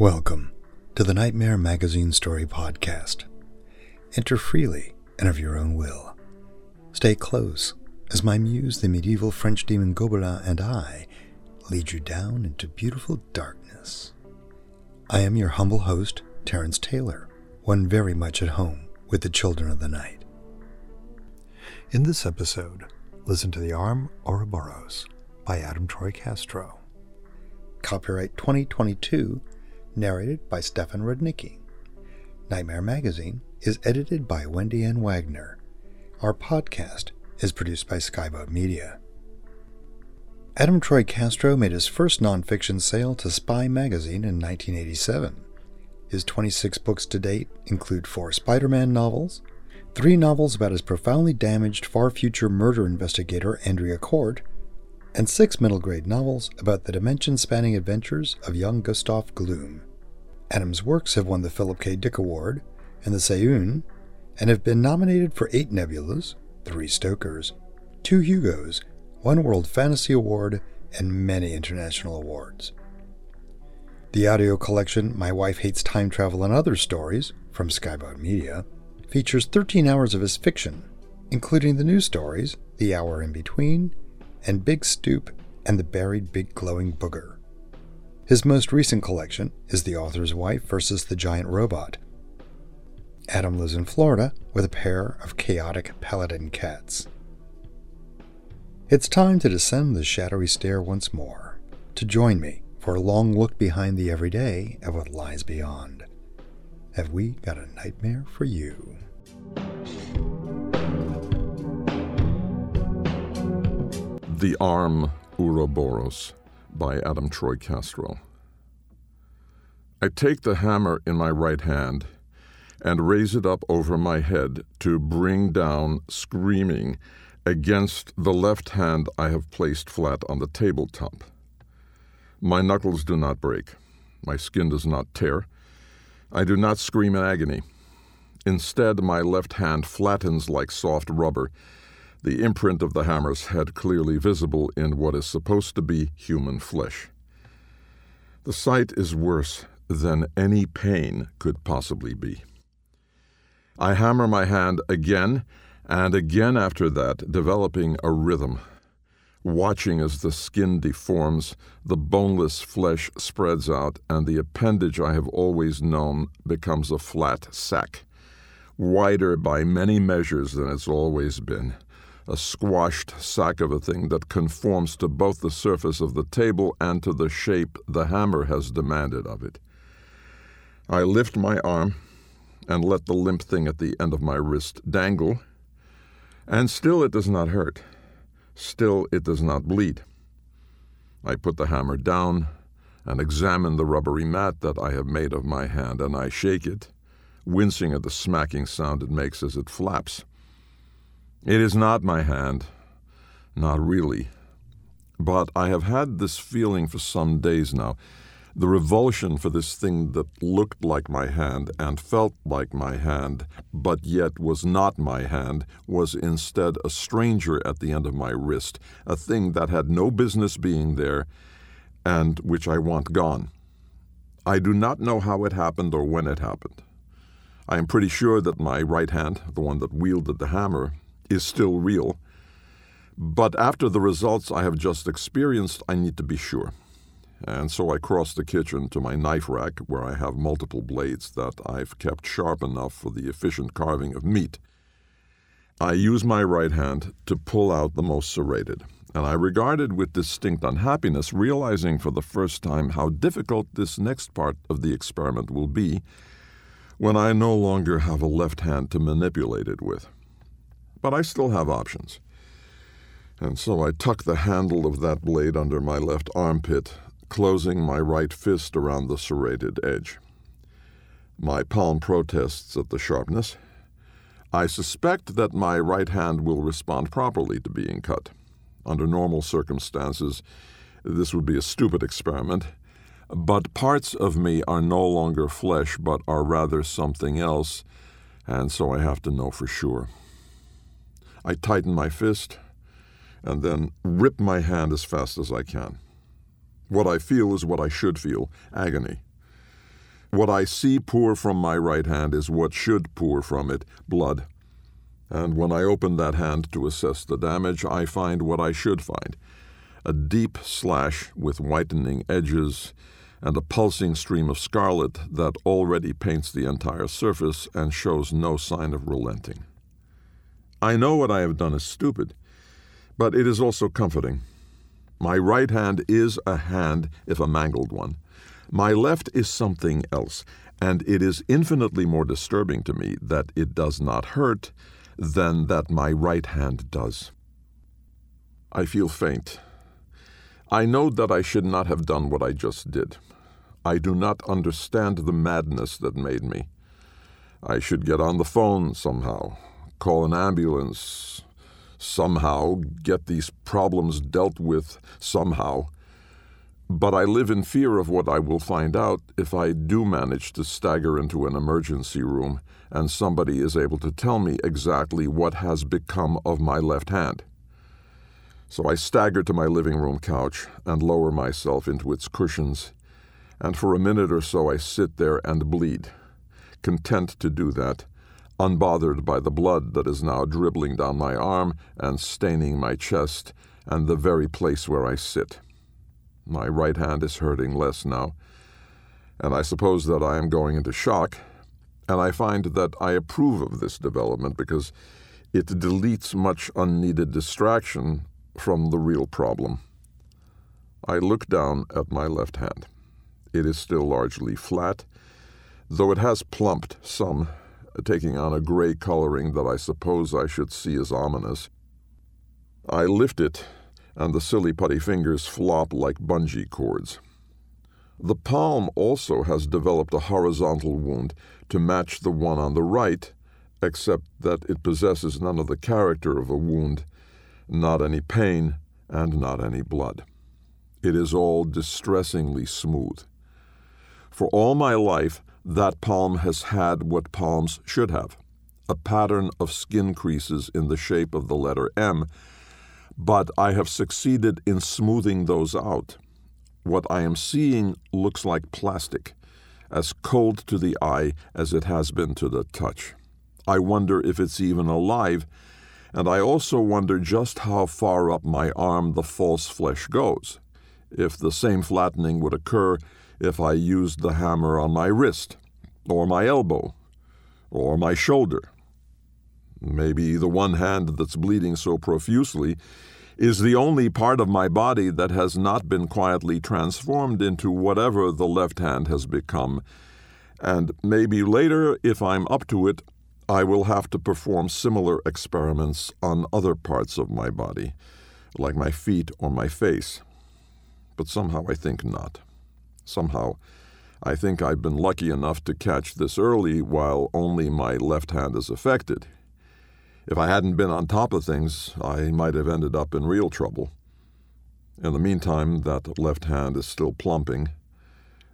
Welcome to the Nightmare Magazine Story Podcast. Enter freely and of your own will. Stay close as my muse, the medieval French demon Gobelin, and I lead you down into beautiful darkness. I am your humble host, Terence Taylor, one very much at home with the children of the night. In this episode, listen to The Arm Ouroboros by Adam Troy Castro. Copyright 2022 narrated by Stefan Rudnicki. Nightmare Magazine is edited by Wendy N. Wagner. Our podcast is produced by Skyboat Media. Adam Troy Castro made his first nonfiction sale to Spy Magazine in 1987. His 26 books to date include four Spider Man novels, three novels about his profoundly damaged far future murder investigator Andrea Cort, and six middle grade novels about the dimension spanning adventures of young Gustav Gloom. Adams' works have won the Philip K. Dick Award and the Seiun, and have been nominated for eight Nebulas, three Stokers, two Hugos, one World Fantasy Award, and many international awards. The audio collection My Wife Hates Time Travel and Other Stories from Skyboat Media features 13 hours of his fiction, including the new stories The Hour in Between and Big Stoop and the Buried Big Glowing Booger. His most recent collection is The Author's Wife versus the Giant Robot. Adam lives in Florida with a pair of chaotic paladin cats. It's time to descend the shadowy stair once more, to join me for a long look behind the everyday at what lies beyond. Have we got a nightmare for you? The Arm Ouroboros by Adam Troy Castro. I take the hammer in my right hand and raise it up over my head to bring down, screaming, against the left hand I have placed flat on the tabletop. My knuckles do not break. My skin does not tear. I do not scream in agony. Instead, my left hand flattens like soft rubber the imprint of the hammer's head clearly visible in what is supposed to be human flesh. The sight is worse than any pain could possibly be. I hammer my hand again and again after that, developing a rhythm, watching as the skin deforms, the boneless flesh spreads out, and the appendage I have always known becomes a flat sack, wider by many measures than it's always been a squashed sack of a thing that conforms to both the surface of the table and to the shape the hammer has demanded of it. I lift my arm and let the limp thing at the end of my wrist dangle, and still it does not hurt. Still it does not bleed. I put the hammer down and examine the rubbery mat that I have made of my hand, and I shake it, wincing at the smacking sound it makes as it flaps. It is not my hand, not really. But I have had this feeling for some days now. The revulsion for this thing that looked like my hand and felt like my hand, but yet was not my hand, was instead a stranger at the end of my wrist, a thing that had no business being there, and which I want gone. I do not know how it happened or when it happened. I am pretty sure that my right hand, the one that wielded the hammer, is still real. But after the results I have just experienced, I need to be sure. And so I cross the kitchen to my knife rack, where I have multiple blades that I've kept sharp enough for the efficient carving of meat. I use my right hand to pull out the most serrated, and I regard it with distinct unhappiness, realizing for the first time how difficult this next part of the experiment will be when I no longer have a left hand to manipulate it with but I still have options. And so I tuck the handle of that blade under my left armpit, closing my right fist around the serrated edge. My palm protests at the sharpness. I suspect that my right hand will respond properly to being cut. Under normal circumstances, this would be a stupid experiment, but parts of me are no longer flesh but are rather something else, and so I have to know for sure. I tighten my fist and then rip my hand as fast as I can. What I feel is what I should feel agony. What I see pour from my right hand is what should pour from it blood. And when I open that hand to assess the damage, I find what I should find a deep slash with whitening edges and a pulsing stream of scarlet that already paints the entire surface and shows no sign of relenting. I know what I have done is stupid, but it is also comforting. My right hand is a hand, if a mangled one. My left is something else, and it is infinitely more disturbing to me that it does not hurt than that my right hand does. I feel faint. I know that I should not have done what I just did. I do not understand the madness that made me. I should get on the phone somehow, call an ambulance, somehow get these problems dealt with somehow. But I live in fear of what I will find out if I do manage to stagger into an emergency room and somebody is able to tell me exactly what has become of my left hand. So I stagger to my living room couch and lower myself into its cushions, and for a minute or so I sit there and bleed, content to do that unbothered by the blood that is now dribbling down my arm and staining my chest and the very place where I sit. My right hand is hurting less now, and I suppose that I am going into shock, and I find that I approve of this development because it deletes much unneeded distraction from the real problem. I look down at my left hand. It is still largely flat, though it has plumped some taking on a gray coloring that I suppose I should see as ominous. I lift it, and the silly putty fingers flop like bungee cords. The palm also has developed a horizontal wound to match the one on the right, except that it possesses none of the character of a wound, not any pain, and not any blood. It is all distressingly smooth. For all my life, that palm has had what palms should have a pattern of skin creases in the shape of the letter M, but I have succeeded in smoothing those out. What I am seeing looks like plastic, as cold to the eye as it has been to the touch. I wonder if it's even alive, and I also wonder just how far up my arm the false flesh goes. If the same flattening would occur if I used the hammer on my wrist, or my elbow, or my shoulder. Maybe the one hand that's bleeding so profusely is the only part of my body that has not been quietly transformed into whatever the left hand has become. And maybe later, if I'm up to it, I will have to perform similar experiments on other parts of my body, like my feet or my face. But somehow I think not. Somehow I think I've been lucky enough to catch this early while only my left hand is affected. If I hadn't been on top of things, I might have ended up in real trouble. In the meantime, that left hand is still plumping.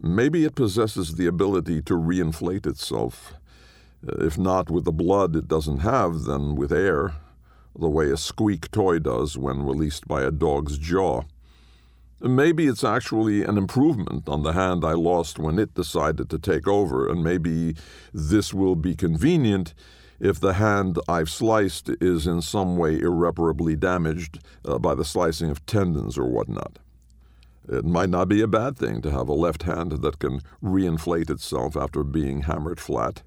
Maybe it possesses the ability to reinflate itself. If not with the blood it doesn't have, then with air, the way a squeak toy does when released by a dog's jaw. Maybe it's actually an improvement on the hand I lost when it decided to take over, and maybe this will be convenient if the hand I've sliced is in some way irreparably damaged uh, by the slicing of tendons or whatnot. It might not be a bad thing to have a left hand that can reinflate itself after being hammered flat.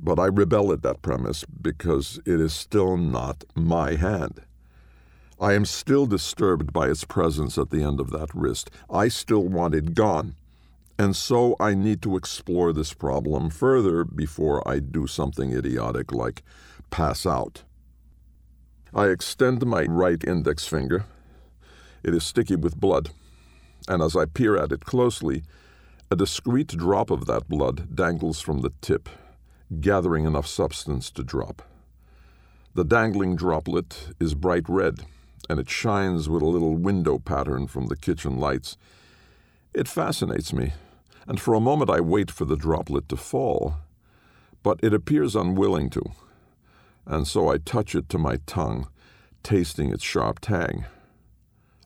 But I rebel at that premise because it is still not my hand. I am still disturbed by its presence at the end of that wrist. I still want it gone. And so I need to explore this problem further before I do something idiotic like pass out. I extend my right index finger. It is sticky with blood, and as I peer at it closely, a discreet drop of that blood dangles from the tip, gathering enough substance to drop. The dangling droplet is bright red, and it shines with a little window pattern from the kitchen lights. It fascinates me, and for a moment I wait for the droplet to fall, but it appears unwilling to, and so I touch it to my tongue, tasting its sharp tang.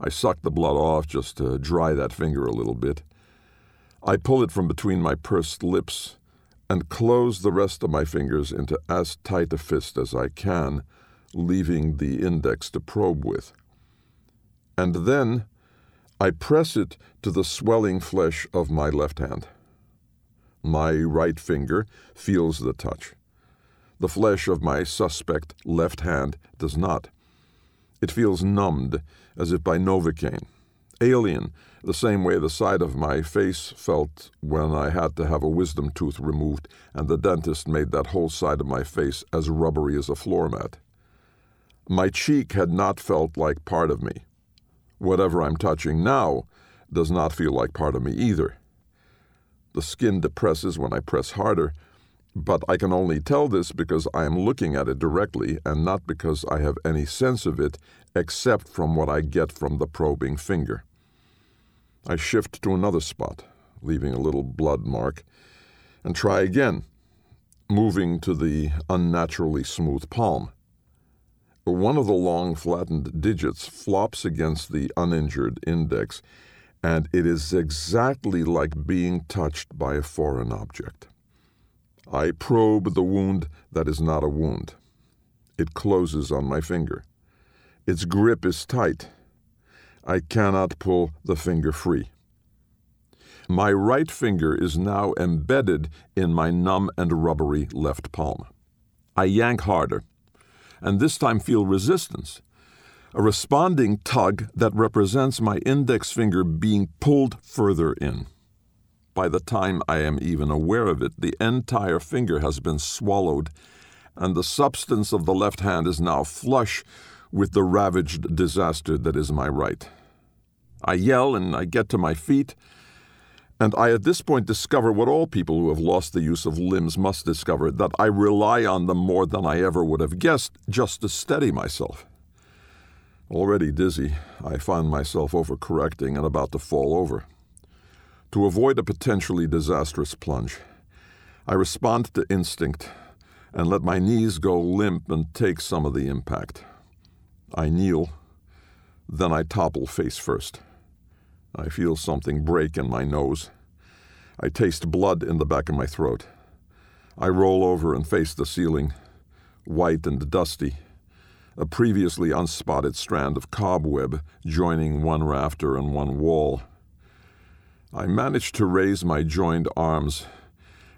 I suck the blood off just to dry that finger a little bit. I pull it from between my pursed lips and close the rest of my fingers into as tight a fist as I can, leaving the index to probe with. And then I press it to the swelling flesh of my left hand. My right finger feels the touch. The flesh of my suspect left hand does not. It feels numbed, as if by Novocaine. Alien, the same way the side of my face felt when I had to have a wisdom tooth removed and the dentist made that whole side of my face as rubbery as a floor mat. My cheek had not felt like part of me. Whatever I'm touching now does not feel like part of me either. The skin depresses when I press harder, but I can only tell this because I am looking at it directly and not because I have any sense of it except from what I get from the probing finger. I shift to another spot, leaving a little blood mark, and try again, moving to the unnaturally smooth palm. One of the long flattened digits flops against the uninjured index, and it is exactly like being touched by a foreign object. I probe the wound that is not a wound. It closes on my finger. Its grip is tight. I cannot pull the finger free. My right finger is now embedded in my numb and rubbery left palm. I yank harder and this time feel resistance. A responding tug that represents my index finger being pulled further in. By the time I am even aware of it, the entire finger has been swallowed, and the substance of the left hand is now flush with the ravaged disaster that is my right. I yell and I get to my feet and I at this point discover what all people who have lost the use of limbs must discover that I rely on them more than I ever would have guessed just to steady myself. Already dizzy, I find myself overcorrecting and about to fall over. To avoid a potentially disastrous plunge, I respond to instinct and let my knees go limp and take some of the impact. I kneel, then I topple face first. I feel something break in my nose. I taste blood in the back of my throat. I roll over and face the ceiling, white and dusty, a previously unspotted strand of cobweb joining one rafter and one wall. I manage to raise my joined arms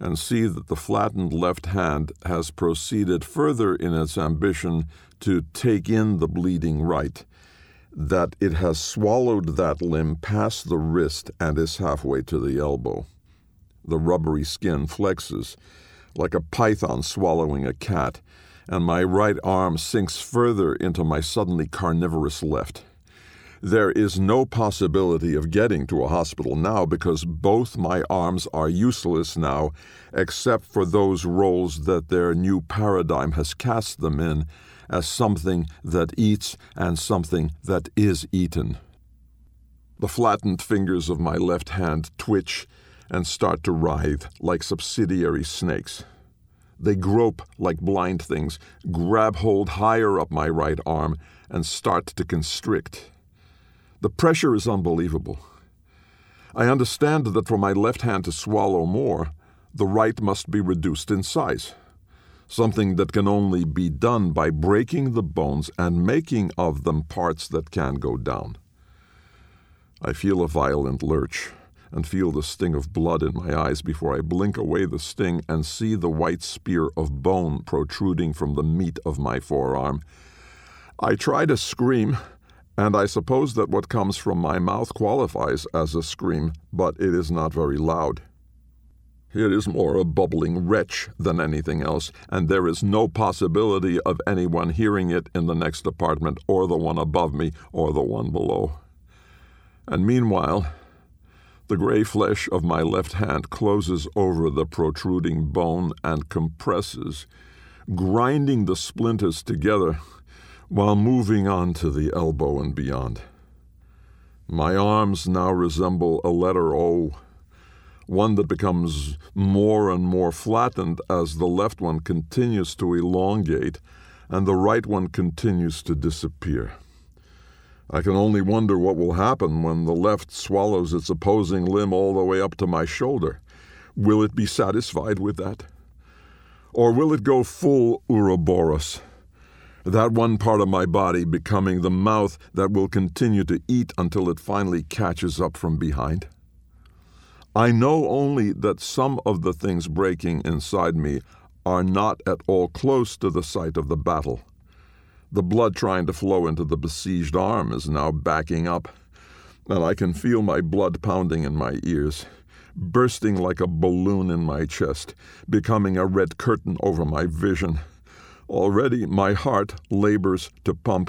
and see that the flattened left hand has proceeded further in its ambition to take in the bleeding right, that it has swallowed that limb past the wrist and is halfway to the elbow. The rubbery skin flexes like a python swallowing a cat, and my right arm sinks further into my suddenly carnivorous left. There is no possibility of getting to a hospital now because both my arms are useless now, except for those roles that their new paradigm has cast them in as something that eats and something that is eaten. The flattened fingers of my left hand twitch and start to writhe like subsidiary snakes. They grope like blind things, grab hold higher up my right arm, and start to constrict. The pressure is unbelievable. I understand that for my left hand to swallow more, the right must be reduced in size, something that can only be done by breaking the bones and making of them parts that can go down. I feel a violent lurch and feel the sting of blood in my eyes before I blink away the sting and see the white spear of bone protruding from the meat of my forearm. I try to scream and I suppose that what comes from my mouth qualifies as a scream, but it is not very loud. It is more a bubbling retch than anything else, and there is no possibility of anyone hearing it in the next apartment, or the one above me, or the one below. And meanwhile, the gray flesh of my left hand closes over the protruding bone and compresses, grinding the splinters together while moving on to the elbow and beyond. My arms now resemble a letter O, one that becomes more and more flattened as the left one continues to elongate and the right one continues to disappear. I can only wonder what will happen when the left swallows its opposing limb all the way up to my shoulder. Will it be satisfied with that? Or will it go full Ouroboros? that one part of my body becoming the mouth that will continue to eat until it finally catches up from behind. I know only that some of the things breaking inside me are not at all close to the site of the battle. The blood trying to flow into the besieged arm is now backing up, and I can feel my blood pounding in my ears, bursting like a balloon in my chest, becoming a red curtain over my vision. Already my heart labors to pump.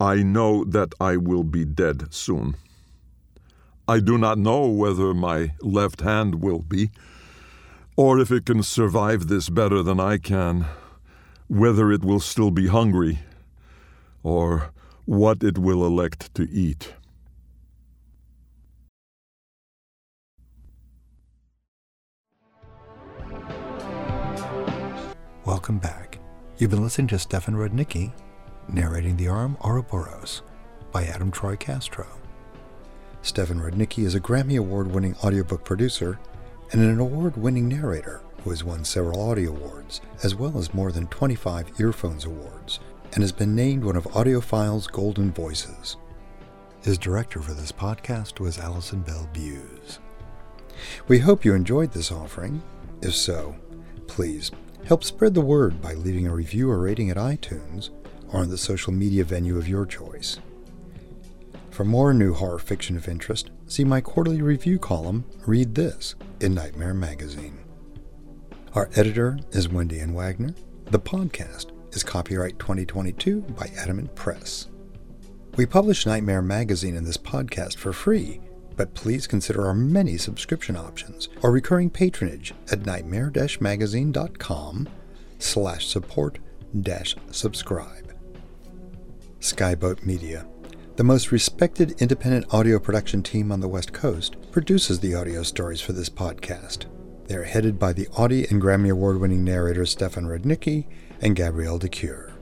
I know that I will be dead soon. I do not know whether my left hand will be, or if it can survive this better than I can, whether it will still be hungry, or what it will elect to eat. Welcome back. You've been listening to Stefan Rudnicki narrating The Arm Ouroboros by Adam Troy Castro. Stefan Rudnicki is a Grammy Award winning audiobook producer and an award winning narrator who has won several audio awards, as well as more than 25 Earphones Awards, and has been named one of AudioFile's Golden Voices. His director for this podcast was Allison Bell Buse. We hope you enjoyed this offering. If so, please Help spread the word by leaving a review or rating at iTunes or on the social media venue of your choice. For more new horror fiction of interest, see my quarterly review column, Read This, in Nightmare Magazine. Our editor is Wendy N. Wagner. The podcast is copyright 2022 by Adamant Press. We publish Nightmare Magazine in this podcast for free but please consider our many subscription options or recurring patronage at nightmare-magazine.com slash support dash subscribe. Skyboat Media, the most respected independent audio production team on the West Coast, produces the audio stories for this podcast. They are headed by the Audie and Grammy Award winning narrators Stefan Rudnicki and Gabrielle de Cuir.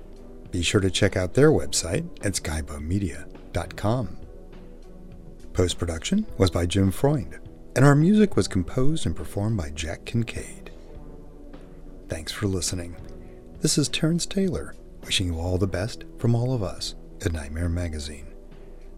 Be sure to check out their website at skyboatmedia.com. Post production was by Jim Freund, and our music was composed and performed by Jack Kincaid. Thanks for listening. This is Terence Taylor, wishing you all the best from all of us at Nightmare Magazine,